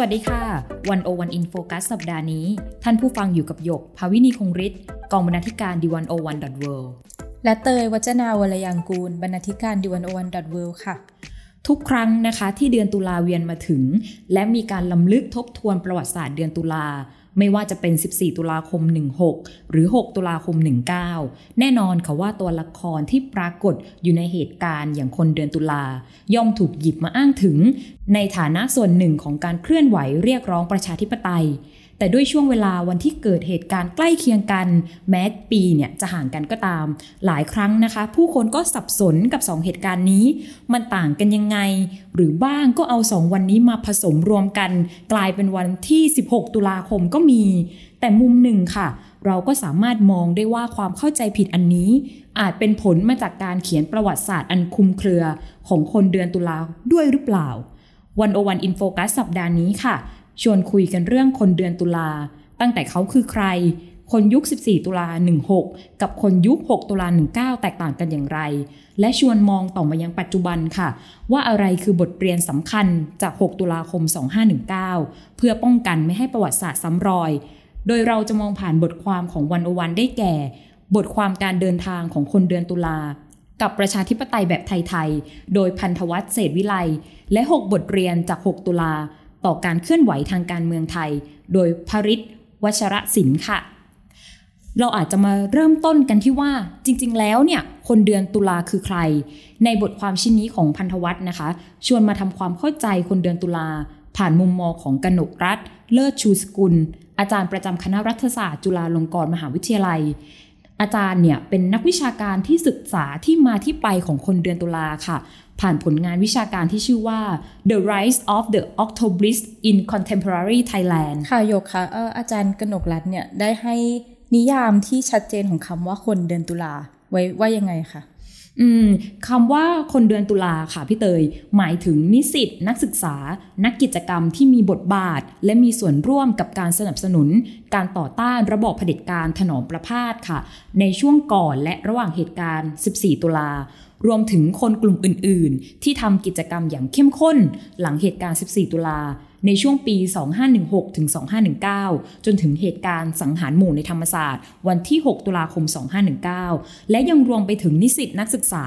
สวัสดีค่ะ One-O-One In Focus สัปดาห์นี้ ท่านผู้ฟังอยู่กับหยก ภาวินีคงฤทธิ์กองบรรณาธิการ The One-O-One dot Worldและเตยวัจนาวรยังกูล บรรณาธิการ The One-O-One dot World ค่ะ ทุกครั้งนะคะที่เดือนตุลาเวียนมาถึง และมีการรำลึกทบทวนประวัติศาสตร์เดือนตุลา ไม่ว่าจะเป็น 14 ตุลาคม 16 หรือ 6 ตุลาคม 19 แน่นอนค่ะว่าตัวละครที่ปรากฏอยู่ในเหตุการณ์อย่างคนเดือนตุลา ย่อมถูกหยิบมาอ้างถึง ในฐานะส่วนหนึ่งของการเคลื่อนไหวเรียกร้องประชาธิปไตย แต่ด้วยช่วงเวลาวันที่เกิดเหตุการณ์ใกล้เคียงกัน แม้ปีเนี่ยจะห่างกันก็ตาม หลายครั้งนะคะ ผู้คนก็สับสนกับ 2 เหตุการณ์นี้ มันต่างกันยังไง หรือบ้างก็เอา 2 วันนี้มาผสมรวมกัน กลายเป็นวันที่ 16 ตุลาคมก็มี แต่มุมหนึ่งค่ะ เราก็สามารถมองได้ว่าความเข้าใจผิดอันนี้ อาจเป็นผลมาจากการเขียนประวัติศาสตร์อันคุมเครือ ของคนเดือนตุลาด้วยหรือเปล่าวันโอวันอินโฟกัสสัปดาห์นี้ค่ะ ชวนคุยกันเรื่องคนเดือนตุลา ตั้งแต่เขาคือใคร คนยุค 14 ตุลา 16 กับคนยุค 6 ตุลา 19 แตกต่างกันอย่างไร และชวนมองต่อมายังปัจจุบันค่ะ ว่าอะไรคือบทเรียนสำคัญจาก 6 ตุลาคม 2519 เพื่อป้องกันไม่ให้ประวัติศาสตร์ซ้ำรอย โดยเราจะมองผ่านบทความของวันโอวันได้แก่ บทความการเดินทางของคนเดือนตุลากับประชาธิปไตยแบบไทย ๆ โดยพันธวัฒน์เศษวิไล และ 6 บทเรียนจาก 6 ตุลา ต่อการเคลื่อนไหวทางการเมืองไทย โดยพริศวัชระศิลป์ค่ะ เราอาจจะมาเริ่มต้นกันที่ว่าจริงๆ แล้วเนี่ยคนเดือนตุลาคือใคร ในบทความชิ้นนี้ของพันธวัฒน์นะคะ ชวนมาทำความเข้าใจคนเดือนตุลาผ่านมุมมองของกนกรัฐ เลิศชูสกุล อาจารย์ประจำคณะรัฐศาสตร์จุฬาลงกรณ์มหาวิทยาลัย อาจารย์เนี่ยเป็นนักวิชาการที่ศึกษาที่มาที่ไปของคนเดือนตุลาค่ะ ผ่านผลงานวิชาการที่ชื่อว่า The Rise of the Octobrist in Contemporary Thailand ค่ะโยคะอาจารย์กนกรัตน์เนี่ยได้ให้นิยามที่ชัดเจนของคำว่าคนเดือนตุลาไว้ว่ายังไงคะ อืมคำว่าคนเดือนตุลาค่ะพี่เตย หมายถึงนิสิตนักศึกษา นักกิจกรรมที่มีบทบาท และมีส่วนร่วมกับการสนับสนุน การต่อต้านระบอบเผด็จการถนอมประพาสค่ะ ในช่วงก่อนและระหว่างเหตุการณ์ 14 ตุลารวมถึงคนกลุ่มอื่น ๆ ที่ทำกิจกรรมอย่างเข้มข้น หลังเหตุการณ์ 14 ตุลา ในช่วงปี 2516 ถึง 2519 จนถึงเหตุการณ์สังหารหมู่ในธรรมศาสตร์ วันที่ 6 ตุลาคม 2519 และยังรวมไปถึงนิสิตนักศึกษา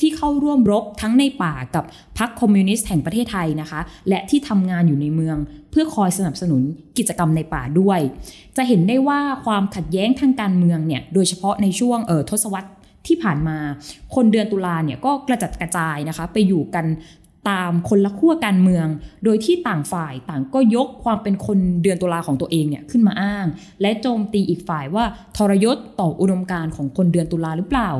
ที่เข้าร่วมรบทั้งในป่ากับพรรคคอมมิวนิสต์แห่งประเทศไทยนะคะ และที่ทำงานอยู่ในเมืองเพื่อคอยสนับสนุนกิจกรรมในป่าด้วย จะเห็นได้ว่าความขัดแย้งทางการเมืองเนี่ย โดยเฉพาะในช่วงเออทศวรรษที่ผ่านมา คนเดือนตุลาเนี่ยก็กระจัดกระจายนะคะ ไปอยู่กัน ตามคนละขั้วการเมือง โดยที่ต่างฝ่ายต่างก็ยกความเป็นคนเดือนตุลาของตัวเองเนี่ยขึ้นมาอ้าง และโจมตีอีกฝ่ายว่าทรยศต่ออุดมการณ์ของคนเดือนตุลาหรือเปล่า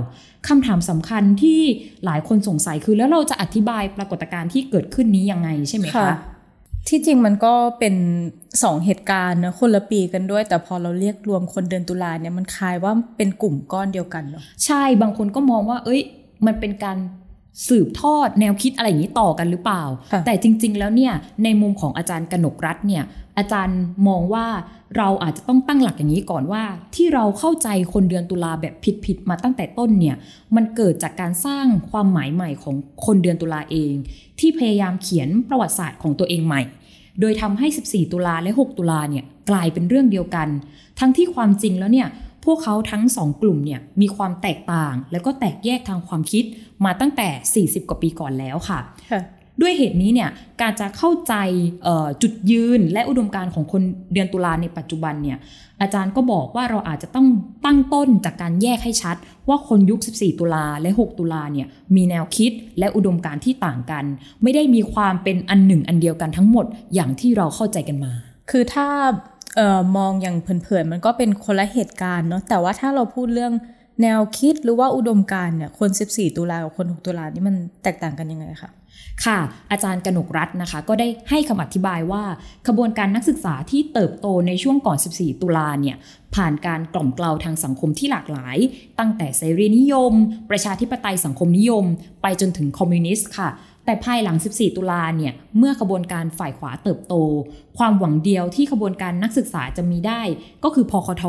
คำถามสำคัญที่หลายคนสงสัยคือแล้วเราจะอธิบายปรากฏการณ์ที่เกิดขึ้นนี้ยังไงใช่ไหมคะ ที่จริงมันก็เป็นสองเหตุการณ์นะคนละปีกันด้วย แต่พอเราเรียกรวมคนเดือนตุลาเนี่ยมันคลายว่าเป็นกลุ่มก้อนเดียวกันเนาะใช่บางคนก็มองว่า เอ้ย มันเป็นการ สืบทอดแนวคิดอะไรอย่างนี้ต่อกันหรือเปล่า แต่จริง ๆ แล้วเนี่ยในมุมของอาจารย์กนกรัฐเนี่ยอาจารย์มองว่าเราอาจจะต้องตั้งหลักอย่างนี้ก่อนว่า ที่เราเข้าใจคนเดือนตุลาแบบผิดๆมาตั้งแต่ต้นเนี่ยมันเกิดจากการสร้างความหมายใหม่ของคนเดือนตุลาเอง ที่พยายามเขียนประวัติศาสตร์ของตัวเองใหม่ โดยทำให้ 14 ตุลาและ 6 ตุลาเนี่ยกลายเป็นเรื่องเดียวกัน ทั้งที่ความจริงแล้วเนี่ย พวกเขาทั้งสองกลุ่มเนี่ยมีความแตกต่าง และก็แตกแยกทางความคิดมาตั้งแต่ 40 กว่าปีก่อนแล้วค่ะ ด้วยเหตุนี้เนี่ยการจะเข้าใจจุดยืนและอุดมการณ์ของคนเดือนตุลาในปัจจุบันเนี่ยอาจารย์ก็บอกว่าเราอาจจะต้องตั้งต้นจากการแยกให้ชัด ว่าคนยุค 14 ตุลาและ 6 ตุลาเนี่ยมีแนวคิดและอุดมการณ์ที่ต่างกัน ไม่ได้มีความเป็นอันหนึ่งอันเดียวกันทั้งหมดอย่างที่เราเข้าใจกันมา คือถ้าเออมองอย่างเผินๆมันก็เป็นคนละเหตุการณ์เนาะแต่ว่าถ้าเราพูดเรื่องแนวคิดหรือว่าอุดมการเนี่ยคน 14 ตุลากับคน 6 ตุลานี่มันแตกต่างกันยังไงคะค่ะ อาจารย์กนกรัตน์นะคะ ก็ได้ให้คำอธิบายว่าขบวนการนักศึกษาที่เติบโตในช่วงก่อน 14 ตุลาเนี่ยผ่านการกล่อมเกลาทางสังคมที่หลากหลาย ตั้งแต่เสรีนิยม ประชาธิปไตยสังคมนิยม ไปจนถึงคอมมิวนิสต์ค่ะ แต่ภายหลัง 14 ตุลาเนี่ย เมื่อขบวนการฝ่ายขวาเติบโต ความหวังเดียวที่ขบวนการนักศึกษาจะมีได้ ก็คือพคท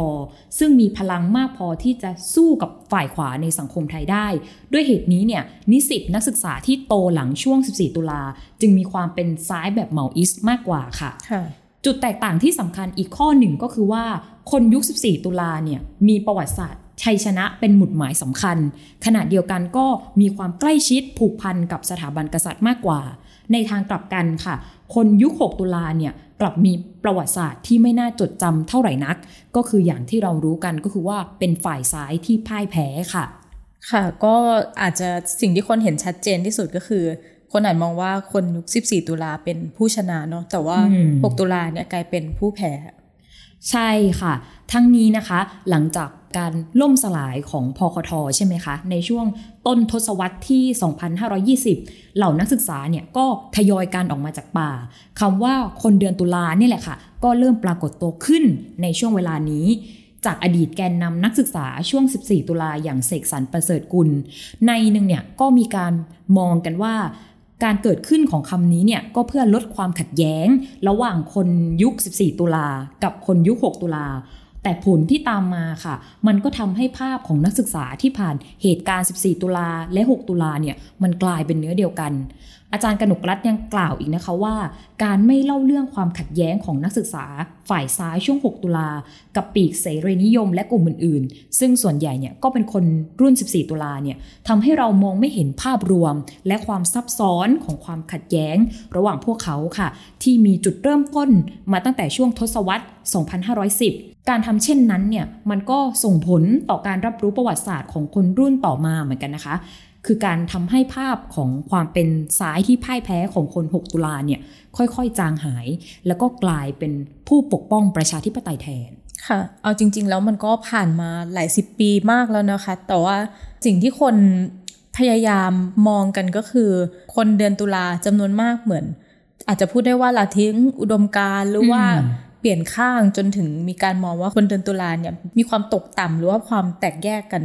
ซึ่งมีพลังมากพอที่จะสู้กับฝ่ายขวาในสังคมไทยได้ ด้วยเหตุนี้เนี่ย นิสิตนักศึกษาที่โตหลังช่วง 14 ตุลา จึงมีความเป็นซ้ายแบบเหมาอิสมากกว่าค่ะค่ะจุดแตกต่างที่สำคัญอีกข้อหนึ่งก็คือว่า คนยุค 14 ตุลาเนี่ย มีประวัติศาสตร์ ชัยชนะเป็นหมุดหมายสำคัญ ขณะเดียวกันก็มีความใกล้ชิดผูกพันกับสถาบันกษัตริย์มากกว่า ในทางกลับกันค่ะ คนยุค 6 ตุลาเนี่ยกลับมีประวัติศาสตร์ที่ไม่น่าจดจำเท่าไหร่นัก ก็คืออย่างที่เรารู้กันก็คือว่าเป็นฝ่ายซ้ายที่พ่ายแพ้ค่ะ ค่ะก็อาจจะสิ่งที่คนเห็นชัดเจนที่สุดก็คือ คนอาจมองว่าคนยุค 14 ตุลาเป็นผู้ชนะเนาะแต่ว่าอืม6ตุลาเนี่ยกลายเป็นผู้แพ้ใช่ค่ะ ทั้งนี้นะคะ หลังจาก การล่มสลายของพคทใช่ไหมคะ ในช่วงต้นทศวรรษที่ 2520 เหล่านักศึกษาเนี่ยก็ทยอยการออกมาจากป่าคำว่าคนเดือนตุลาเนี่ยแหละค่ะ ก็เริ่มปรากฏตัวขึ้นในช่วงเวลานี้จากอดีตแกนนำนักศึกษาช่วง 14 ตุลาอย่างเสกสรรประเสริฐกุล ในหนึ่งเนี่ยก็มีการมองกันว่า การเกิดขึ้นของคำนี้เนี่ยก็เพื่อลดความขัดแย้ง ระหว่างคนยุค 14 ตุลากับคนยุค 6 ตุลา แต่ผลที่ตามมาค่ะ มันก็ทำให้ภาพของนักศึกษาที่ผ่านเหตุการณ์ 14 ตุลาและ 6 ตุลาเนี่ยมันกลายเป็นเนื้อเดียวกัน อาจารย์กนกรัฐยังกล่าวอีกนะคะว่า การไม่เล่าเรื่องความขัดแย้งของนักศึกษาฝ่ายซ้ายช่วง 6 ตุลา กับปีกเสรีนิยมและกลุ่มอื่นๆ ซึ่งส่วนใหญ่เนี่ยก็เป็นคนรุ่น 14 ตุลาเนี่ยทำให้เรามองไม่เห็นภาพรวม และความซับซ้อนของความขัดแย้ง ระหว่างพวกเขาค่ะ ที่มีจุดเริ่มต้นมาตั้งแต่ช่วงทศวรรษ 2510การทำเช่นนั้นเนี่ยมันก็ส่งผลต่อการรับรู้ประวัติศาสตร์ของคนรุ่นต่อมาเหมือนกันนะคะ คือการทำให้ภาพของความเป็นซ้ายที่พ่ายแพ้ของคน 6 ตุลาเนี่ยค่อยๆ จางหาย แล้วก็กลายเป็นผู้ปกป้องประชาธิปไตยแทนค่ะ เอาจริง ๆ แล้วมันก็ผ่านมาหลายสิบปีมากแล้วนะคะ แต่ว่าสิ่งที่คนพยายามมองกันก็คือ คนเดือนตุลาจำนวนมากเหมือน อาจจะพูดได้ว่าละทิ้งอุดมการณ์หรือว่าอืมเปลี่ยนข้างจนถึงมีการมองว่าคนเดือนตุลาเนี่ยมีความตกต่ำหรือว่าความแตกแยกกัน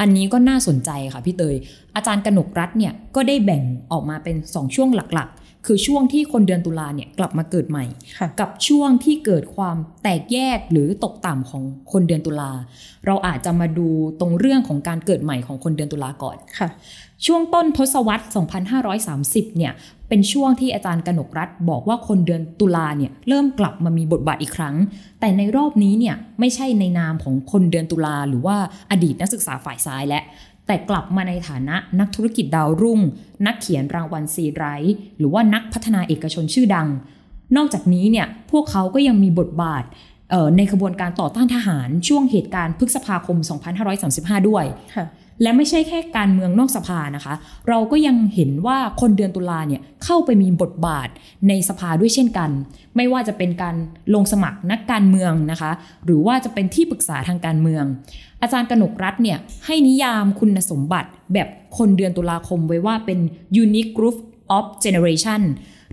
อันนี้ก็น่าสนใจค่ะพี่เตย อาจารย์กนกรัฐเนี่ยก็ได้แบ่งออกมาเป็น 2 ช่วงหลักๆ คือช่วงที่คนเดือนตุลาเนี่ยกลับมาเกิดใหม่ค่ะกับช่วงที่เกิดความแตกแยกหรือตกต่ำของคนเดือนตุลา เราอาจจะมาดูตรงเรื่องของการเกิดใหม่ของคนเดือนตุลาก่อนค่ะ ช่วงต้นทศวรรษ 2530 เนี่ย เป็นช่วงที่อาจารย์กนกรัฐบอกว่าคนเดือนตุลาเนี่ย เริ่มกลับมามีบทบาทอีกครั้ง แต่ในรอบนี้เนี่ย ไม่ใช่ในนามของคนเดือนตุลาหรือว่าอดีตนักศึกษาฝ่ายซ้ายและแต่กลับมาในฐานะนักธุรกิจดาวรุ่ง นักเขียนรางวัลซีไรท์หรือว่านักพัฒนาเอกชนชื่อดัง นอกจากนี้เนี่ยพวกเขาก็ยังมีบทบาทในขบวนการต่อต้านทหารช่วงเหตุการณ์พฤษภาคม 2535 ด้วยค่ะ และไม่ใช่แค่การเมืองนอกสภานะคะ เราก็ยังเห็นว่าคนเดือนตุลาเนี่ยเข้าไปมีบทบาทในสภาด้วยเช่นกัน ไม่ว่าจะเป็นการลงสมัครนักการเมืองนะคะ หรือว่าจะเป็นที่ปรึกษาทางการเมือง อาจารย์กนกรัฐเนี่ยให้นิยามคุณสมบัติแบบคนเดือนตุลาคมไว้ว่าเป็น unique group of generation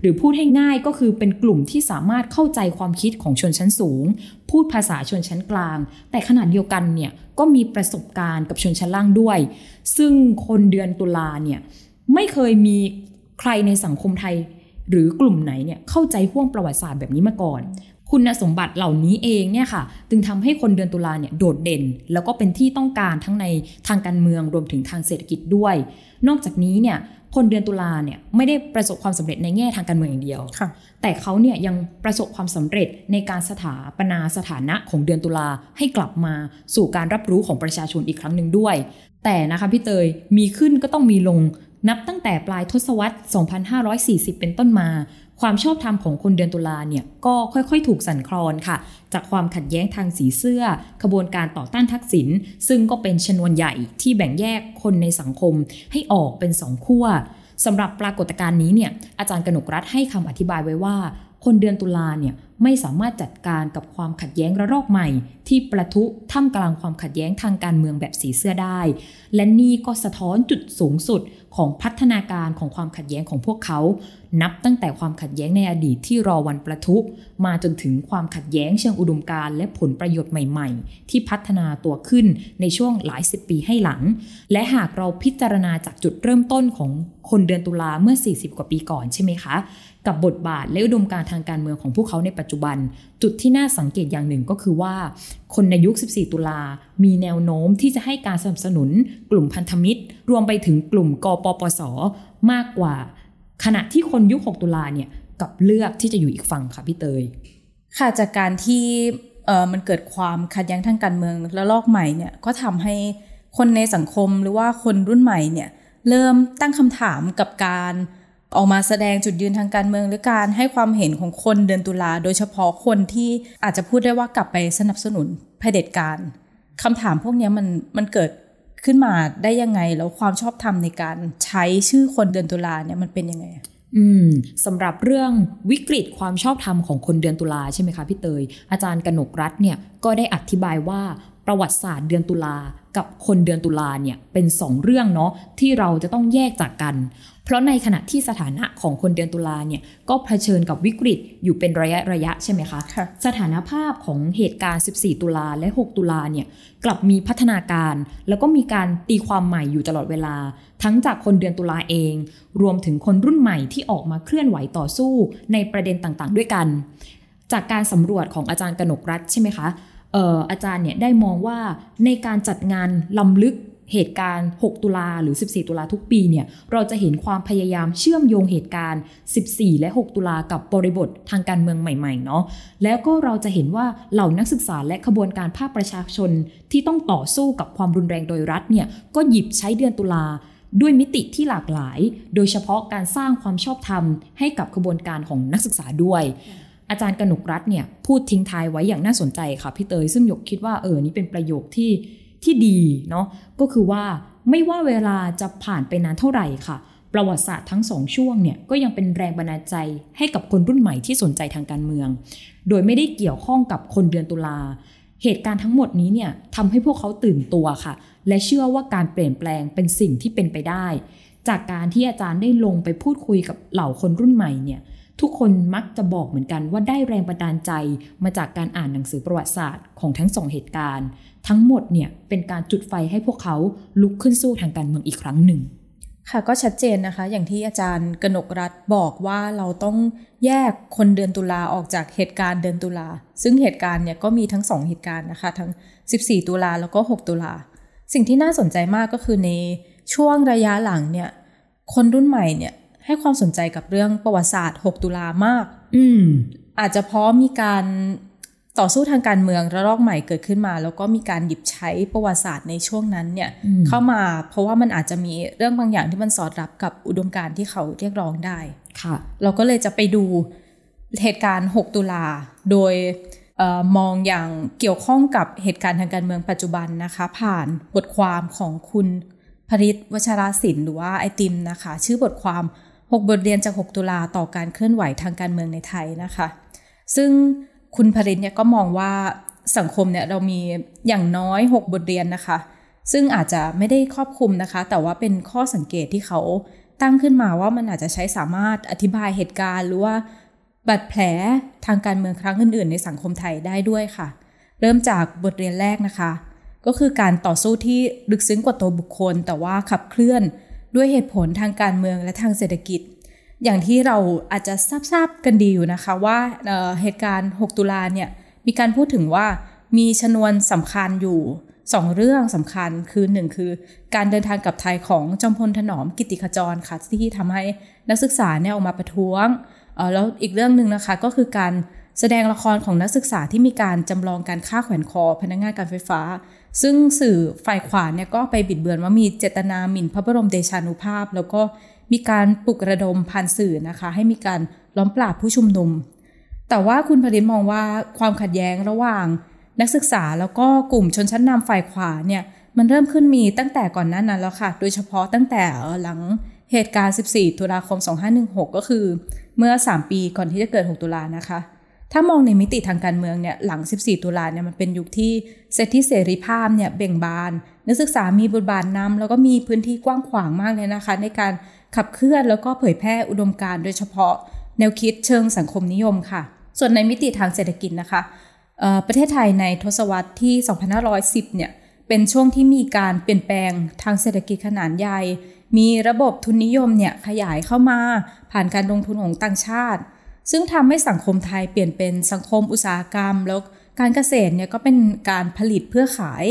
หรือพูดให้ง่ายก็คือเป็นกลุ่มที่สามารถเข้าใจความคิดของชนชั้นสูง พูดภาษาชนชั้นกลาง แต่ขนาดเดียวกันเนี่ยก็มีประสบการณ์กับชนชั้นล่างด้วย ซึ่งคนเดือนตุลาเนี่ยไม่เคยมีใครในสังคมไทย หรือกลุ่มไหนเนี่ยเข้าใจห่วงประวัติศาสตร์แบบนี้มาก่อนคุณสมบัติเหล่านี้เองเนี่ยค่ะจึงทำให้คนเดือนตุลาเนี่ยโดดเด่น แล้วก็เป็นที่ต้องการทั้งในทางการเมืองรวมถึงทางเศรษฐกิจด้วย นอกจากนี้เนี่ย คนเดือนตุลาเนี่ยไม่ได้ประสบความสำเร็จในแง่ทางการเมืองอย่างเดียวค่ะแต่เขาเนี่ยยังประสบความสำเร็จในการสถาปนาสถานะของเดือนตุลาให้กลับมาสู่การรับรู้ของประชาชนอีกครั้งหนึ่งด้วย แต่นะคะพี่เตยมีขึ้นก็ต้องมีลงนับตั้งแต่ปลายทศวรรษ 2540 เป็นต้นมา ความชอบธรรมของคนเดือนตุลาเนี่ยก็ค่อยๆ ถูกสั่นคลอนค่ะ จากความขัดแย้งทางสีเสื้อ ขบวนการต่อต้านทักษิณซึ่งก็เป็นชนวนใหญ่ที่แบ่งแยกคนในสังคมให้ออกเป็นสองขั้วสำหรับปรากฏการณ์นี้เนี่ยอาจารย์กนกรัฐให้คำอธิบายไว้ว่า คนเดือนตุลาเนี่ยไม่สามารถจัดการกับความขัดแย้งระลอกใหม่ ที่ประทุท่ามกลางความขัดแย้งทางการเมืองแบบสีเสื้อได้ และนี่ก็สะท้อนจุดสูงสุดของพัฒนาการของความขัดแย้งของพวกเขา นับตั้งแต่ความขัดแย้งในอดีตที่รอวันประทุ มาจนถึงความขัดแย้งเชิงอุดมการณ์และผลประโยชน์ใหม่ๆ ที่พัฒนาตัวขึ้นในช่วงหลายสิบปีให้หลัง และหากเราพิจารณาจากจุดเริ่มต้นของคนเดือนตุลาเมื่อ 40 กว่าปีก่อนใช่ไหมคะ กับบทบาทและอุดมการทางการเมืองของพวกเขาในปัจจุบัน จุดที่น่าสังเกตอย่างหนึ่งก็คือว่า คนในยุค 14 ตุลา มีแนวโน้มที่จะให้การสนับสนุน กลุ่มพันธมิตร รวมไปถึงกลุ่มกปปส มากกว่า ขณะที่คนยุค 6 ตุลาเนี่ยกับเลือกที่จะอยู่อีกฝั่งค่ะพี่เตย ค่ะจากการที่เออมันเกิดความขัดแย้งทางการเมืองแล้วลอกใหม่เนี่ยก็ทำให้คนในสังคมหรือว่าคนรุ่นใหม่เนี่ยเริ่มตั้งคำถามกับการออกมาแสดงจุดยืนทางการเมือง หรือการให้ความเห็นของคนเดือนตุลาโดยเฉพาะคนที่อาจจะพูดได้ว่ากลับไปสนับสนุนเผด็จการคำถามพวกนี้มันมันเกิด ขึ้นมาได้ยังไง แล้วความชอบธรรมในการใช้ชื่อคนเดือนตุลาเนี่ยมันเป็นยังไงอืมสำหรับเรื่องวิกฤตความชอบธรรมของคนเดือนตุลาใช่ไหมคะพี่เตย อาจารย์กนกรัฐเนี่ยก็ได้อธิบายว่าประวัติศาสตร์เดือนตุลา กับคนเดือนตุลาเนี่ยเป็นสองเรื่องเนาะที่เราจะต้องแยกจากกัน เพราะในขณะที่สถานะของคนเดือนตุลาเนี่ยก็เผชิญกับวิกฤตอยู่เป็นระยะระยะใช่ไหมคะค่ะสถานภาพของเหตุการณ์ 14 ตุลาและ 6 ตุลาเนี่ยกลับมีพัฒนาการ แล้วก็มีการตีความใหม่อยู่ตลอดเวลา ทั้งจากคนเดือนตุลาเอง รวมถึงคนรุ่นใหม่ที่ออกมาเคลื่อนไหวต่อสู้ในประเด็นต่างๆ ด้วยกัน จากการสำรวจของอาจารย์กนกรัฐใช่ไหมคะเอาจารย์เนี่ยได้มองว่าในการจัดงานลำลึกเหตุการณ์ 6 ตุลาหรือ 14 ตุลาทุกปีเนี่ย เราจะเห็นความพยายามเชื่อมโยงเหตุการณ์ 14 และ 6 ตุลากับบริบททางการเมืองใหม่ๆ เนาะ แล้วก็เราจะเห็นว่าเหล่านักศึกษาและขบวนการภาคประชาชนที่ต้องต่อสู้กับความรุนแรงโดยรัฐเนี่ย ก็หยิบใช้เดือนตุลาด้วยมิติที่หลากหลาย โดยเฉพาะการสร้างความชอบธรรมให้กับขบวนการของนักศึกษาด้วย อาจารย์กนกรัฐเนี่ยพูดทิ้งท้ายไว้อย่างน่าสนใจค่ะพี่เตยซึ่งหยกคิดว่าเออนี่เป็นประโยคที่ที่ดีเนาะก็คือว่าไม่ว่าเวลาจะผ่านไปนานเท่าไหร่ค่ะ ประวัติศาสตร์ทั้งสองช่วงเนี่ยก็ยังเป็นแรงบันดาลใจให้กับคนรุ่นใหม่ที่สนใจทางการเมือง โดยไม่ได้เกี่ยวข้องกับคนเดือนตุลาเหตุการณ์ทั้งหมดนี้เนี่ยทำให้พวกเขาตื่นตัวค่ะ และเชื่อว่าการเปลี่ยนแปลงเป็นสิ่งที่เป็นไปได้ จากการที่อาจารย์ได้ลงไปพูดคุยกับเหล่าคนรุ่นใหม่เนี่ย ทุกคนมักจะบอกเหมือนกันว่าได้แรงบันดาลใจมาจากการอ่านหนังสือประวัติศาสตร์ของทั้งสองเหตุการณ์ ทั้งหมดเนี่ยเป็นการจุดไฟให้พวกเขาลุกขึ้นสู้ทางการเมืองอีกครั้งหนึ่งค่ะก็ชัดเจนนะคะ อย่างที่อาจารย์กนกรัฐบอกว่าเราต้องแยกคนเดือนตุลาออกจากเหตุการณ์เดือนตุลา ซึ่งเหตุการณ์เนี่ยก็มีทั้งสองเหตุการณ์นะคะ ทั้ง 14 ตุลาแล้วก็ 6 ตุลา สิ่งที่น่าสนใจมากก็คือในช่วงระยะหลังเนี่ยคนรุ่นใหม่เนี่ย ให้ความสนใจกับเรื่องประวัติศาสตร์ 6 ตุลามาก อืม อาจจะเพราะมีการต่อสู้ทางการเมืองระลอกใหม่เกิดขึ้นมา แล้วก็มีการหยิบใช้ประวัติศาสตร์ในช่วงนั้นเนี่ยอืมเข้ามาเพราะว่ามันอาจจะมีเรื่องบางอย่างที่มันสอดรับกับอุดมการณ์ที่เขาเรียกร้องได้ค่ะ เราก็เลยจะไปดูเหตุการณ์ 6 ตุลาโดยเออมองอย่างเกี่ยวข้องกับเหตุการณ์ทางการเมืองปัจจุบันนะคะ ผ่านบทความของคุณพริตวชราศิลป์หรือว่าไอติมนะคะ ชื่อบทความ 6 บทเรียนจาก 6 ตุลาต่อการเคลื่อนไหวทางการเมืองในไทยนะคะ ซึ่งคุณพริตเนี่ยก็มองว่าสังคมเนี่ยเรามีอย่างน้อย 6 บทเรียนนะคะ ซึ่งอาจจะไม่ได้ครอบคลุมนะคะ แต่ว่าเป็นข้อสังเกตที่เขาตั้งขึ้นมาว่ามันอาจจะใช้สามารถอธิบายเหตุการณ์ หรือว่าบาดแผลทางการเมืองครั้งอื่นๆ ในสังคมไทยได้ด้วยค่ะ เริ่มจากบทเรียนแรกนะคะ ก็คือการต่อสู้ที่ลึกซึ้งกว่าตัวบุคคล แต่ว่าขับเคลื่อน ด้วยเหตุผลทางการเมืองและทางเศรษฐกิจ อย่างที่เราอาจจะทราบกันดีอยู่นะคะว่าเเหตุการณ์ 6 ตุลาเนี่ยมีการพูดถึงว่ามีชนวนสำคัญอยู่สองเรื่องสำคัญคือหนึ่งคือ การเดินทางกลับไทยของจอมพลถนอมกิติขจรค่ะที่ทำให้นักศึกษาเนี่ยออกมาประท้วงแล้วอีกเรื่องหนึ่งนะคะก็คือการแสดงละครของนักศึกษาที่มีการจำลองการฆ่าแขวนคอพนักงานการไฟฟ้า ซึ่งสื่อฝ่ายขวาเนี่ยก็ไปบิดเบือนว่ามีเจตนาหมิ่นพระบรมเดชานุภาพ แล้วก็มีการปลุกระดมผ่านสื่อนะคะ ให้มีการล้อมปราบผู้ชุมนุม แต่ว่าคุณผลิตมองว่าความขัดแย้งระหว่างนักศึกษาแล้วก็กลุ่มชนชั้นนำฝ่ายขวาเนี่ยมันเริ่มขึ้นมีตั้งแต่ก่อนหน้านั้นแล้วค่ะ โดยเฉพาะตั้งแต่หลังเหตุการณ์ 14 ตุลาคม 2516 ก็คือ เมื่อ 3 ปีก่อนที่จะเกิด 6 ตุลานะคะ ถ้ามองในมิติทางการเมืองเนี่ยหลัง 14 ตุลาเนี่ยมันเป็นยุคที่เซติเสรีภาพเนี่ยเบ่งบาน นักศึกษามีบทบาทนำแล้วก็มีพื้นที่กว้างขวางมากเลยนะคะ ในการขับเคลื่อนแล้วก็เผยแพร่อุดมการณ์โดยเฉพาะแนวคิดเชิงสังคมนิยมค่ะ ส่วนในมิติทางเศรษฐกิจนะคะ ประเทศไทยในทศวรรษที่ 2510 เนี่ยเป็นช่วงที่มีการเปลี่ยนแปลงทางเศรษฐกิจขนาดใหญ่ มีระบบทุนนิยมเนี่ยขยายเข้ามาผ่านการลงทุนของต่างชาติ ซึ่งทำให้สังคมไทยเปลี่ยนเป็นสังคมอุตสาหกรรม แล้วการเกษตรเนี่ยก็เป็นการผลิตเพื่อขาย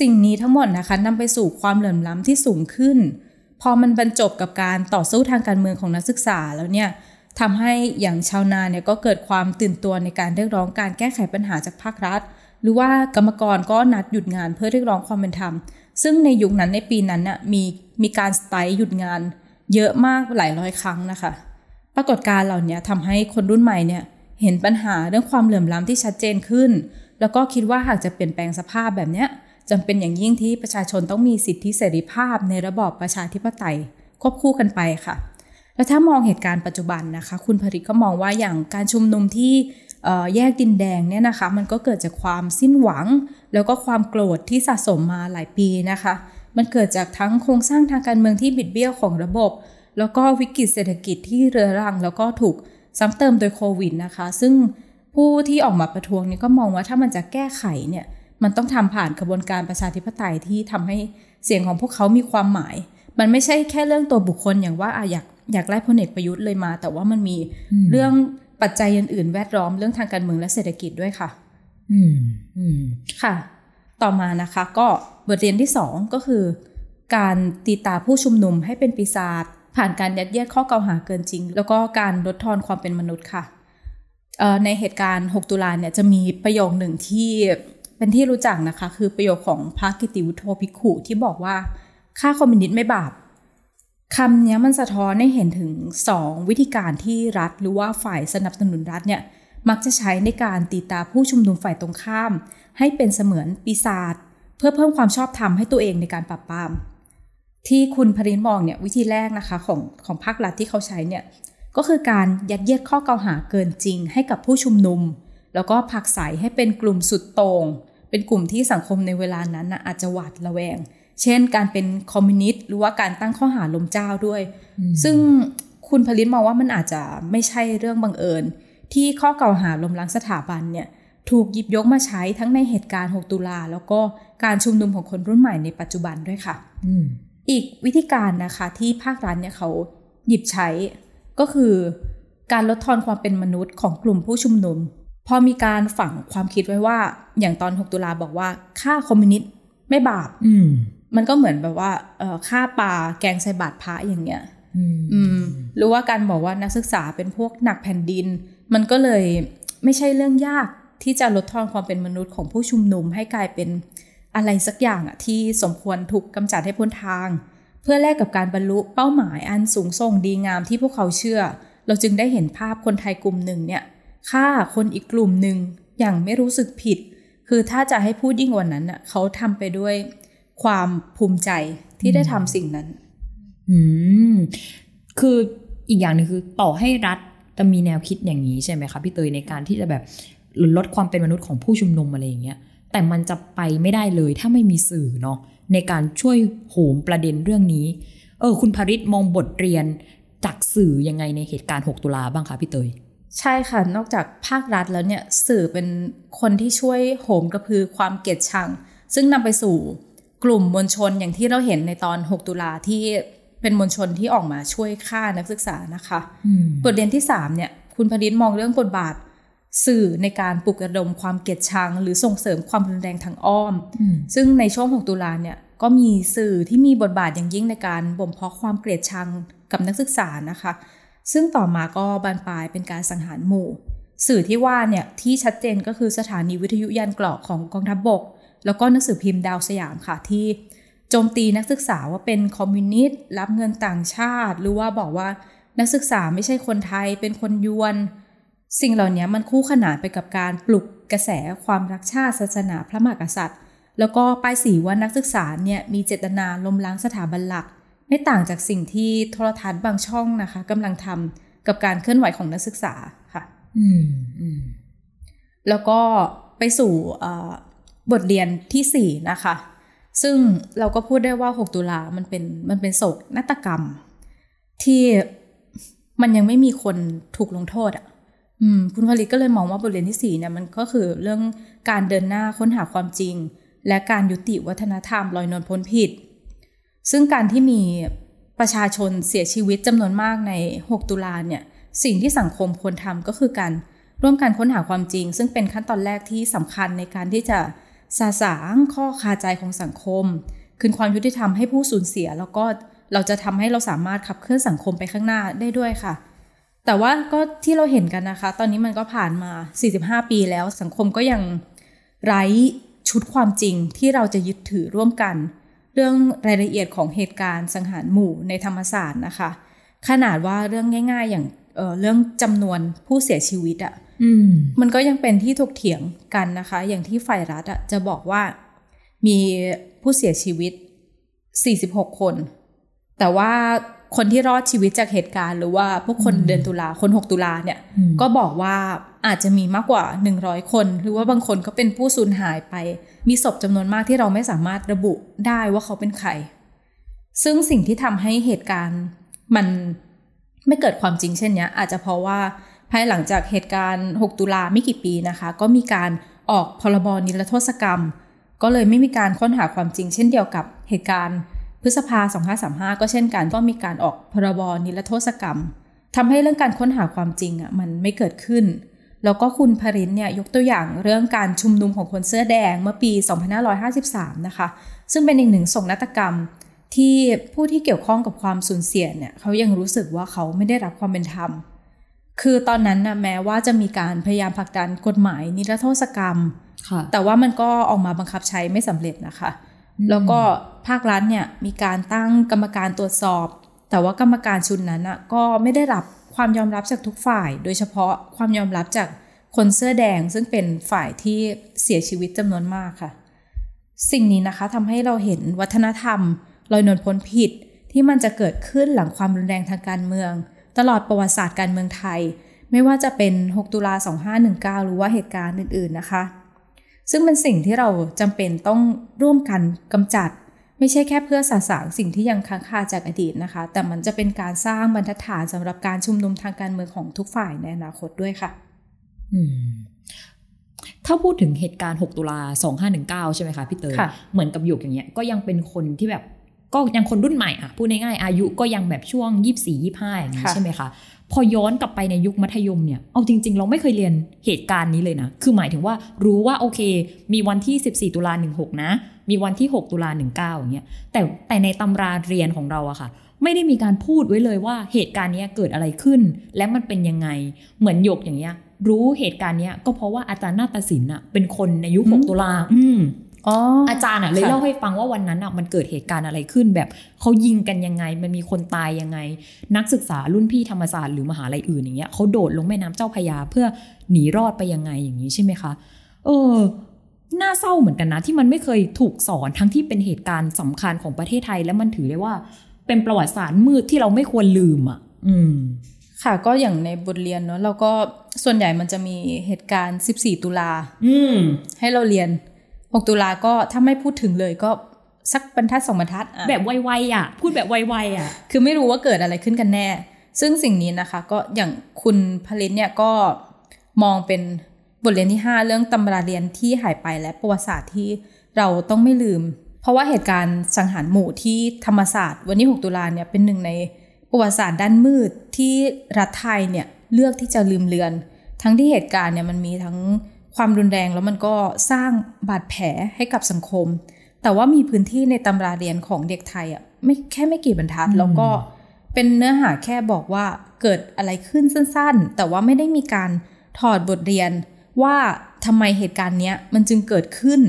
สิ่งนี้ทั้งหมดนะคะนำไปสู่ความเหลื่อมล้ำที่สูงขึ้น พอมันบรรจบกับการต่อสู้ทางการเมืองของนักศึกษาแล้วเนี่ยทำให้อย่างชาวนาเนี่ยก็เกิดความตื่นตัวในการเรียกร้องการแก้ไขปัญหาจากภาครัฐ หรือว่ากรรมกรก็นัดหยุดงานเพื่อเรียกร้องความเป็นธรรม ซึ่งในยุคนั้นในปีนั้นน่ะมีมีการสไตล์หยุดงาน เยอะมากหลายร้อยครั้งนะคะ รากฏการณ์เหล่านี้ทำให้คนรุ่นใหม่เนี่ยเห็นปัญหาเรื่องความเหลื่อมล้ำที่ชัดเจนขึ้น แล้วก็คิดว่าหากจะเปลี่ยนแปลงสภาพแบบนี้จำเป็นอย่างยิ่งที่ประชาชนต้องมีสิทธิเสรีภาพในระบอบประชาธิปไตย ควบคู่กันไปค่ะ แล้วถ้ามองเหตุการณ์ปัจจุบันนะคะ คุณผริตก็มองว่าอย่างการชุมนุมที่แยกดินแดงเนี่ยนะคะ มันก็เกิดจากความสิ้นหวัง แล้วก็ความโกรธที่สะสมมาหลายปีนะคะ มันเกิดจากทั้งโครงสร้างทางการเมืองที่บิดเบี้ยวของระบบ แล้วก็วิกฤตเศรษฐกิจที่เรื้อรัง แล้วก็ถูกซ้ำเติมโดยโควิดนะคะ ซึ่งผู้ที่ออกมาประท้วงนี่ก็มองว่าถ้ามันจะแก้ไขเนี่ยมันต้องทำผ่านกระบวนการประชาธิปไตยที่ทำให้เสียงของพวกเขามีความหมาย มันไม่ใช่แค่เรื่องตัวบุคคลอย่างว่าอยากอยากไล่พลเอกประยุทธ์เลยมา แต่ว่ามันมีเรื่องปัจจัยอื่นๆ แวดล้อมเรื่องทางการเมืองและเศรษฐกิจด้วยค่ะ อืมอืมค่ะ ต่อมานะคะก็บทเรียนที่สองก็คือ การตีตาผู้ชุมนุมให้เป็นปีศาจ ผ่านการยัดเยียดข้อกล่าวหาเกินจริง แล้วก็การลดทอนความเป็นมนุษย์ค่ะในเหตุการณ์ 6 ตุลาเนี่ยจะมีประโยคหนึ่งที่เป็นที่รู้จักนะคะ คือประโยคของพระกิติวุฒโธภิกขุที่บอกว่าฆ่าคอมมิวนิสต์ไม่บาปคำนี้มันสะท้อนให้เห็นถึง 2 วิธีการที่รัฐหรือว่าฝ่ายสนับสนุนรัฐเนี่ยมักจะใช้ในการตีตาผู้ชุมนุมฝ่ายตรงข้าม ให้เป็นเสมือนปีศาจเพื่อเพิ่มความชอบธรรมให้ตัวเองในการปราบปราม ที่คุณพรินมองเนี่ยวิธีแรกนะคะของของภาครัฐที่เขาใช้เนี่ยก็คือการยัดเยียดข้อกล่าวหาเกินจริง ให้กับผู้ชุมนุม แล้วก็ผักใสให้เป็นกลุ่มสุดโตง่งเป็นกลุ่มที่สังคมในเวลานั้นนะอาจจะหวาดระแวง เช่น การเป็นคอมมิวนิสต์หรือว่าการตั้งข้อหาลมเจ้าด้วย ซึ่งคุณผลิตมองว่ามันอาจจะไม่ใช่เรื่องบังเอิญ ที่ข้อกล่าวหาลมล้างสถาบันเนี่ยถูกหยิบยกมาใช้ทั้งในเหตุการณ์ 6 ตุลาแล้วก็การชุมนุมของคนรุ่นใหม่ในปัจจุบันด้วยค่ะ อีกวิธีการนะคะที่ภาครัฐเนี่ยเขาหยิบใช้ก็คือการลดทอนความเป็นมนุษย์ของกลุ่มผู้ชุมนุม พอมีการฝังความคิดไว้ว่า อย่างตอน 6 ตุลาบอกว่าฆ่าคอมมิวนิสต์ไม่บาปมันก็เหมือนแบบว่าเออฆ่าปลาแกงใส่บาตรพระอย่างเงี้ยอืมหรือว่าการบอกว่านักศึกษาเป็นพวกหนักแผ่นดิน มันก็เลยไม่ใช่เรื่องยากที่จะลดทอนความเป็นมนุษย์ของผู้ชุมนุมให้กลายเป็น อะไรสักอย่างอะที่สมควรถูกกำจัดให้พ้นทาง เพื่อแลกกับการบรรลุเป้าหมายอันสูงส่งดีงามที่พวกเขาเชื่อ เราจึงได้เห็นภาพคนไทยกลุ่มหนึ่งเนี่ยฆ่าคนอีกกลุ่มหนึ่งอย่างไม่รู้สึกผิด คือถ้าจะให้พูดยิ่งกว่านั้นอะเขาทำไปด้วยความภูมิใจที่ได้ทำสิ่งนั้น อืม คืออีกอย่างหนึ่งคือต่อให้รัฐจะมีแนวคิดอย่างนี้ใช่ไหมคะพี่เตยในการที่จะแบบลดความเป็นมนุษย์ของผู้ชุมนุมอะไรอย่างเงี้ย แต่มันจะไปไม่ได้เลยถ้าไม่มีสื่อเนาะในการช่วยโหมประเด็นเรื่องนี้ เออ คุณภริษมองบทเรียนจากสื่อยังไงในเหตุการณ์ 6 ตุลาบ้างคะพี่เตย ใช่ค่ะ นอกจากภาครัฐแล้วเนี่ยสื่อเป็นคนที่ช่วยโหมกระพือความเกลียดชัง ซึ่งนำไปสู่กลุ่มมวลชนอย่างที่เราเห็นในตอน 6 ตุลาที่เป็นมวลชนที่ออกมาช่วยฆ่านักศึกษานะคะ บทเรียนที่3เนี่ย คุณพดิษมองเรื่องบทบาท สื่อในการปลุกระดมความเกลียดชัง หรือส่งเสริมความรุนแรงทางอ้อม ซึ่งในช่วง 6 ตุลาเนี่ยก็มีสื่อที่มีบทบาทอย่างยิ่งในการบ่มเพาะความเกลียดชังกับนักศึกษานะคะ ซึ่งต่อมาก็บานปลายเป็นการสังหารหมู่ สื่อที่ว่าเนี่ยที่ชัดเจนก็คือสถานีวิทยุยันกรอกของกองทัพบบก แล้วก็หนังสือพิมพ์ดาวสยามค่ะที่โจมตีนักศึกษาว่าเป็นคอมมิวนิสต์รับเงินต่างชาติ หรือว่าบอกว่านักศึกษาไม่ใช่คนไทยเป็นคนยวน สิ่งเหล่านี้มันคู่ขนานไปกับการปลุกกระแสความรักชาติศาสนาพระมหากษัตริย์ แล้วก็ป้ายสีว่านักศึกษาเนี่ยมีเจตนาล้มล้างสถาบันหลัก ไม่ต่างจากสิ่งที่โทรทัศน์บางช่องนะคะกำลังทำกับการเคลื่อนไหวของนักศึกษาค่ะ อืมอืมแล้วก็ไปสู่บทเรียนที่ 4 นะคะ ซึ่งเราก็พูดได้ว่า 6 ตุลามันเป็นมันเป็นโศกนาฏกรรม ที่มันยังไม่มีคนถูกลงโทษอะ อืมคุณผลิตก็เลยมองว่าบทเรียนที่ 4 เนี่ยมันก็คือเรื่องการเดินหน้าค้นหาความจริง และการยุติวัฒนธรรมลอยนวลพ้นผิด ซึ่งการที่มีประชาชนเสียชีวิตจำนวนมากใน 6 ตุลาเนี่ยสิ่งที่สังคมควรทำก็คือการร่วมกันค้นหาความจริง ซึ่งเป็นขั้นตอนแรกที่สำคัญในการที่จะสาสางข้อคาใจของสังคม คืนความยุติธรรมให้ผู้สูญเสีย แล้วก็เราจะทำให้เราสามารถขับเคลื่อนสังคมไปข้างหน้าได้ด้วยค่ะ แต่ว่าก็ที่เราเห็นกันนะคะ ตอนนี้มันก็ผ่านมา 45 ปีแล้วสังคมก็ยังไร้ชุดความจริงที่เราจะยึดถือร่วมกัน เรื่องรายละเอียดของเหตุการณ์สังหารหมู่ในธรรมศาสตร์นะคะ ขนาดว่าเรื่องง่าย ๆ อย่างเเรื่องจำนวนผู้เสียชีวิตอะ่ะมันก็ยังเป็นที่ถกเถียงกันนะคะ อย่างที่ฝ่ายรัฐอะจะบอกว่ามีผู้เสียชีวิต 46 คน แต่ว่า คนที่รอดชีวิตจากเหตุการณ์ หรือว่าพวกคนเดือนตุลาคน 6 ตุลาเนี่ย ก็บอกว่าอาจจะมีมากกว่า 100 คน หรือว่าบางคนก็เป็นผู้สูญหายไป มีศพจำนวนมากที่เราไม่สามารถระบุได้ว่าเขาเป็นใคร ซึ่งสิ่งที่ทำให้เหตุการณ์มันไม่เกิดความจริงเช่นนี้อาจจะเพราะว่าภายหลังจากเหตุการณ์ 6 ตุลาไม่กี่ปีนะคะ ก็มีการออกพรบนิรโทษกรรม ก็เลยไม่มีการค้นหาความจริง เช่นเดียวกับเหตุการณ์ พฤษภา 2535 ก็เช่นกันก็มีการออกพรบนิรโทษกรรมทำให้เรื่องการค้นหาความจริงอะมันไม่เกิดขึ้น แล้วก็คุณพรินเนี่ยยกตัวอย่างเรื่องการชุมนุมของคนเสื้อแดงเมื่อปี 2553 นะคะ ซึ่งเป็นอีกหนึ่งส่งนาฏกรรมที่ผู้ที่เกี่ยวข้องกับความสูญเสียเนี่ยเขายังรู้สึกว่าเขาไม่ได้รับความเป็นธรรม คือตอนนั้นนะแม้ว่าจะมีการพยายามผลักดันกฎหมายนิรโทษกรรม แต่ว่ามันก็ออกมาบังคับใช้ไม่สำเร็จนะคะ แล้วก็ภาครัฐเนี่ยมีการตั้งกรรมการตรวจสอบ แต่ว่ากรรมการชุดนั้นนะก็ไม่ได้รับความยอมรับจากทุกฝ่าย โดยเฉพาะความยอมรับจากคนเสื้อแดงซึ่งเป็นฝ่ายที่เสียชีวิตจำนวนมากค่ะ สิ่งนี้นะคะทำให้เราเห็นวัฒนธรรมลอยนวลพ้นผิด ที่มันจะเกิดขึ้นหลังความรุนแรงทางการเมือง ตลอดประวัติศาสตร์การเมืองไทย ไม่ว่าจะเป็น 6 ตุลา 2519 หรือว่าเหตุการณ์อื่น ๆ นะคะ ซึ่งเป็นสิ่งที่เราจำเป็นต้องร่วมกันกำจัด ไม่ใช่แค่เพื่อสาสางสิ่งที่ยังค้างคาจากอดีตนะคะ แต่มันจะเป็นการสร้างบรรทัดฐานสำหรับการชุมนุมทางการเมืองของทุกฝ่ายในอนาคตด้วยค่ะ อืมถ้าพูดถึงเหตุการณ์ 6 ตุลา 2519 ใช่ไหมคะพี่เตยเหมือนกับหยกอย่างเงี้ย ก็ยังเป็นคนที่แบบก็ยังคนรุ่นใหม่อะพูดง่ายๆอายุก็ยังแบบช่วงยี่สี่ยี่ห้าอย่างนี้ใช่ไหมคะ พอย้อนกลับไปในยุคมัธยมเนี่ย เอาจริง ๆ เราไม่เคยเรียนเหตุการณ์นี้เลยนะ คือหมายถึงว่ารู้ว่าโอเค มีวันที่ 14 ตุลา16 นะ มีวันที่ 6 ตุลา19อย่างเงี้ย แต่แต่ในตำราเรียนของเราอะค่ะ ไม่ได้มีการพูดไว้เลยว่าเหตุการณ์นี้เกิดอะไรขึ้น และมันเป็นยังไง เหมือนยกอย่างเงี้ย รู้เหตุการณ์นี้ก็เพราะว่าอาจารย์นาฏศิลป์อะเป็นคนในยุค 6 ตุลา อืมอาจารย์อะเลยเล่าให้ฟังว่าวันนั้นอะมันเกิดเหตุการณ์อะไรขึ้นแบบเขายิงกันยังไง มันมีคนตายยังไง นักศึกษารุ่นพี่ธรรมศาสตร์หรือมหาลัยอื่นอย่างเงี้ยเขาโดดลงแม่น้ำเจ้าพยาเพื่อหนีรอดไปยังไงอย่างนี้ใช่ไหมคะเออน่าเศร้าเหมือนกันนะ ที่มันไม่เคยถูกสอนทั้งที่เป็นเหตุการณ์สำคัญของประเทศไทย และมันถือได้ว่า เป็นประวัติศาสตร์มืดที่เราไม่ควรลืมอะ อืม ค่ะ ก็อย่างในบทเรียนเนาะเราก็ส่วนใหญ่มันจะมีเหตุการณ์ 14 ตุลา อืม ให้เราเรียน 6 ตุลาก็ถ้าไม่พูดถึงเลยก็สักบรรทัดสองบรรทัดแบบไวๆอะ พูดแบบไวๆอะ คือไม่รู้ว่าเกิดอะไรขึ้นกันแน่ ซึ่งสิ่งนี้นะคะ ก็อย่างคุณผลิตเนี่ยก็มองเป็นบทเรียนที่ 5 เรื่องตำราเรียนที่หายไปและประวัติศาสตร์ที่เราต้องไม่ลืม เพราะว่าเหตุการณ์สังหารหมู่ที่ธรรมศาสตร์ วันที่ 6 ตุลาเนี่ยเป็นหนึ่งในประวัติศาสตร์ด้านมืดที่รัฐไทยเนี่ยเลือกที่จะลืมเลือน ทั้งที่เหตุการณ์เนี่ยมันมีทั้ง ความรุนแรงแล้วมันก็สร้างบาดแผลให้กับสังคม แต่ว่ามีพื้นที่ในตำราเรียนของเด็กไทยอะไม่แค่ไม่กี่บรรทัด แล้วก็เป็นเนื้อหาแค่บอกว่าเกิดอะไรขึ้นสั้นๆ แต่ว่าไม่ได้มีการถอดบทเรียนว่าทำไมเหตุการณ์เนี้ยมันจึงเกิดขึ้น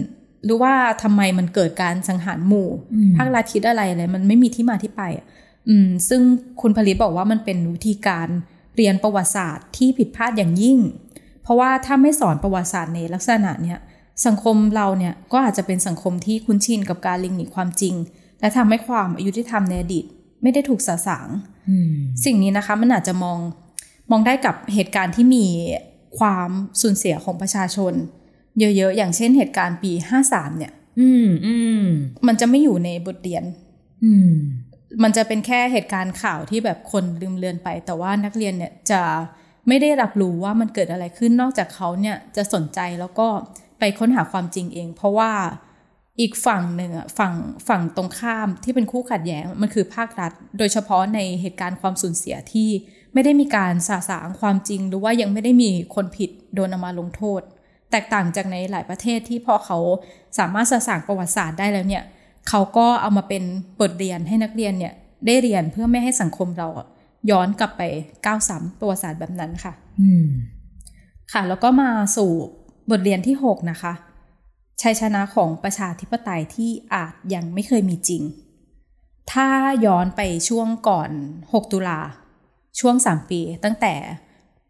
หรือว่าทำไมมันเกิดการสังหารหมู่ภาคราทิตอะไรอะไรมันไม่มีที่มาที่ไปอะอืมซึ่งคุณผลิตบอกว่ามันเป็นวิธีการเรียนประวัติศาสตร์ที่ผิดพลาดอย่างยิ่งเพ ราะว่าถ้าไม่สอนประวัติศาสตร์ในลักษณะเนี้ยสังคมเราเนี่ยก็อาจจะเป็นสังคมที่คุ้นชินกับการลิงหนีความจริง และทำให้ความอายุที่ทำในอดีตไม่ได้ถูกสะสางสิ่งนี้นะคะมันอาจจะมองมองได้กับเหตุการณ์ที่มีความสูญเสียของประชาชน เยอะๆ อย่างเช่นเหตุการณ์ปี53เนี่ย อืมอืมมันจะไม่อยู่ในบทเรียน อืม มันจะเป็นแค่เหตุการณ์ข่าวที่แบบคนลืมเลือนไป แต่ว่านักเรียนเนี่ยจะ ไม่ได้รับรู้ว่ามันเกิดอะไรขึ้นนอกจากเขาเนี่ยจะสนใจแล้วก็ไปค้นหาความจริงเอง เพราะว่าอีกฝั่งหนึ่งอะฝั่งฝั่งตรงข้ามที่เป็นคู่ขัดแย้งมันคือภาครัฐ โดยเฉพาะในเหตุการณ์ความสูญเสียที่ไม่ได้มีการสาสางความจริง หรือว่ายังไม่ได้มีคนผิดโดนเอามาลงโทษ แตกต่างจากในหลายประเทศที่พอเขาสามารถสาสางประวัติศาสตร์ได้แล้วเนี่ยเขาก็เอามาเป็นบทเรียนให้นักเรียนเนี่ยได้เรียนเพื่อไม่ให้สังคมเรา ย้อนกลับไปก้าวซ้ำประวัติศาสตร์แบบนั้นค่ะ อืม ค่ะ แล้วก็มาสู่บทเรียนที่ 6 นะคะ ชัยชนะของประชาธิปไตยที่อาจยังไม่เคยมีจริง ถ้าย้อนไปช่วงก่อน 6 ตุลา ช่วง 3 ปี ตั้งแต่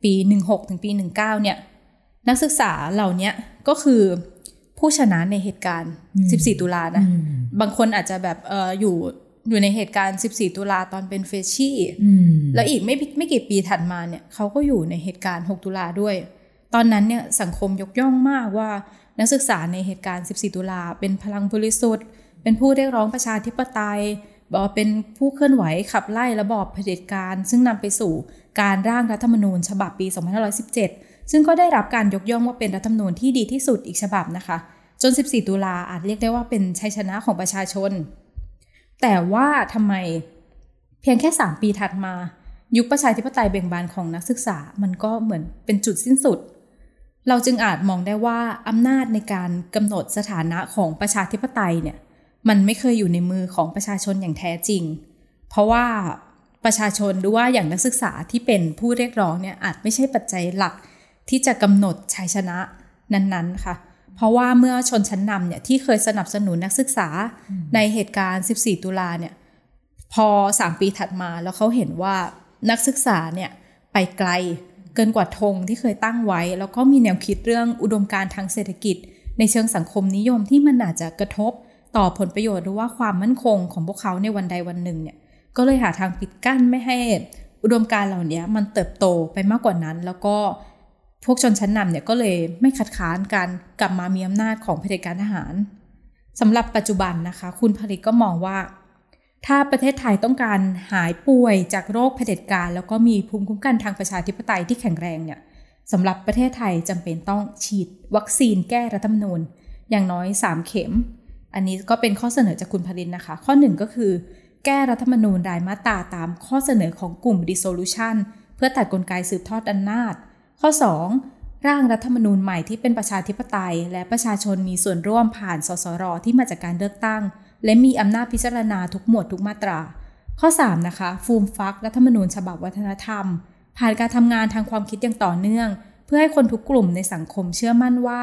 ปี 16 ถึงปี 19 เนี่ย นักศึกษาเหล่านี้ก็คือผู้ชนะในเหตุการณ์ 14 ตุลานะ บางคนอาจจะแบบเอออยู่ อยู่ในเหตุการณ์ 14 ตุลาตอนเป็นเฟชชี่อืมแล้วอีกไม่ไม่กี่ปีถัดมาเนี่ยเขาก็อยู่ในเหตุการณ์ 6 ตุลาด้วย ตอนนั้นเนี่ยสังคมยกย่องมากว่านักศึกษาในเหตุการณ์ 14 ตุลาเป็นพลังบริสุทธิ์ เป็นผู้เรียกร้องประชาธิปไตยบอกว่าเป็นผู้เคลื่อนไหวขับไล่ระบอบเผด็จการ ซึ่งนำไปสู่การร่างรัฐธรรมนูญ ฉบับปี 2517 ซึ่งก็ได้รับการยกย่องว่าเป็นรัฐธรรมนูญที่ดีที่สุดอีกฉบับนะคะ จน 14 ตุลาอาจเรียกได้ว่าเป็นชัยชนะของประชาชน แต่ว่าทำไมเพียงแค่ 3 ปีถัดมา ยุคประชาธิปไตยเบ่งบานของนักศึกษา มันก็เหมือนเป็นจุดสิ้นสุด เราจึงอาจมองได้ว่าอำนาจในการกำหนดสถานะของประชาธิปไตยเนี่ยมันไม่เคยอยู่ในมือของประชาชนอย่างแท้จริง เพราะว่าประชาชนหรือว่าอย่างนักศึกษาที่เป็นผู้เรียกร้องเนี่ยอาจไม่ใช่ปัจจัยหลักที่จะกำหนดชัยชนะนั้นๆค่ะ เพราะว่าเมื่อชนชั้นนำเนี่ยที่เคยสนับสนุนนักศึกษาในเหตุการณ์ 14 ตุลาเนี่ยพอ 3 ปีถัดมาแล้วเขาเห็นว่านักศึกษาเนี่ยไปไกลเกินกว่าธงที่เคยตั้งไว้ แล้วก็มีแนวคิดเรื่องอุดมการณ์ทางเศรษฐกิจ ในเชิงสังคมนิยมที่มันอาจจะกระทบต่อผลประโยชน์หรือว่าความมั่นคงของพวกเขาในวันใดวันหนึ่งเนี่ยก็เลยหาทางปิดกั้นไม่ให้อุดมการณ์เหล่านี้มันเติบโตไปมากกว่านั้น แล้วก็ พวกชนชั้นนำเนี่ยก็เลยไม่คัดค้านการกลับมามีอำนาจของเผด็จการทหารสำหรับปัจจุบันนะคะ คุณผลิตก็มองว่า ถ้าประเทศไทยต้องการหายป่วยจากโรคเผด็จการ แล้วก็มีภูมิคุ้มกันทางประชาธิปไตยที่แข็งแรงเนี่ยสำหรับประเทศไทยจำเป็นต้องฉีด วัคซีนแก้รัฐธรรมนูญ อย่างน้อย 3 เข็ม อันนี้ก็เป็นข้อเสนอจากคุณพลินนะคะ ข้อหนึ่งก็คือ แก้รัฐธรรมนูญรายมาตราตามข้อเสนอของกลุ่ม dissolution เพื่อตัดกลไกสืบทอดอำนาจ ข้อ 2 ร่างรัฐธรรมนูญใหม่ที่เป็นประชาธิปไตย และประชาชนมีส่วนร่วมผ่านสสรที่มาจากการเลือกตั้ง และมีอำนาจพิจารณาทุกหมวดทุกมาตรา ข้อ 3 นะคะ ฟูมฟักรัฐธรรมนูญฉบับวัฒนธรรม ผ่านการทำงานทางความคิดอย่างต่อเนื่อง เพื่อให้คนทุกกลุ่มในสังคมเชื่อมั่นว่า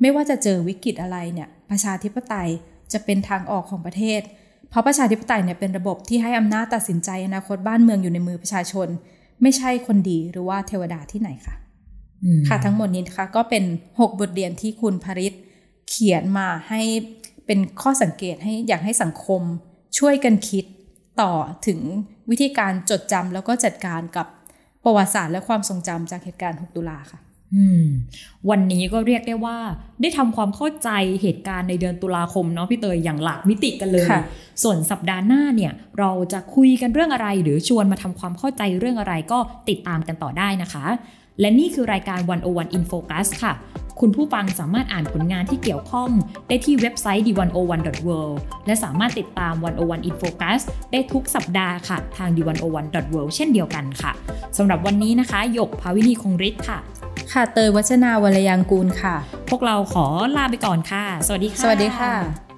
ไม่ว่าจะเจอวิกฤตอะไรเนี่ยประชาธิปไตยจะเป็นทางออกของประเทศ เพราะประชาธิปไตยเนี่ยเป็นระบบที่ให้อำนาจตัดสินใจอนาคตบ้านเมืองอยู่ในมือประชาชน ไม่ใช่คนดีหรือว่าเทวดาที่ไหนค่ะ ค่ะทั้งหมดนี้นะคะก็เป็น 6 บทเรียนที่คุณภริษเขียนมาให้เป็นข้อสังเกตให้อยากให้สังคมช่วยกันคิดต่อถึงวิธีการจดจำแล้วก็จัดการกับประวัติศาสตร์และความทรงจำจากเหตุการณ์ 6 ตุลาค่ะอืมวันนี้ก็เรียกได้ว่า ได้ทำความเข้าใจเหตุการณ์ในเดือนตุลาคมเนาะพี่เตยอย่างหลากมิติกันเลยค่ะส่วนสัปดาห์หน้าเนี่ย เราจะคุยกันเรื่องอะไร หรือชวนมาทำความเข้าใจเรื่องอะไรก็ติดตามกันต่อได้นะคะ และนี่คือรายการ 101 in focus ค่ะ คุณผู้ฟังสามารถอ่านผลงานที่เกี่ยวข้องได้ที่เว็บไซต์ d101.world และสามารถติดตาม 101 in focus ได้ทุกสัปดาห์ค่ะ ทาง d101.world เช่นเดียวกันค่ะสำหรับวันนี้นะคะ หยกภาวินีคงฤทธิ์ค่ะ ค่ะ เตยวัชนาวรยางกูลค่ะ พวกเราขอลาไปก่อนค่ะ สวัสดีค่ะ สวัสดีค่ะ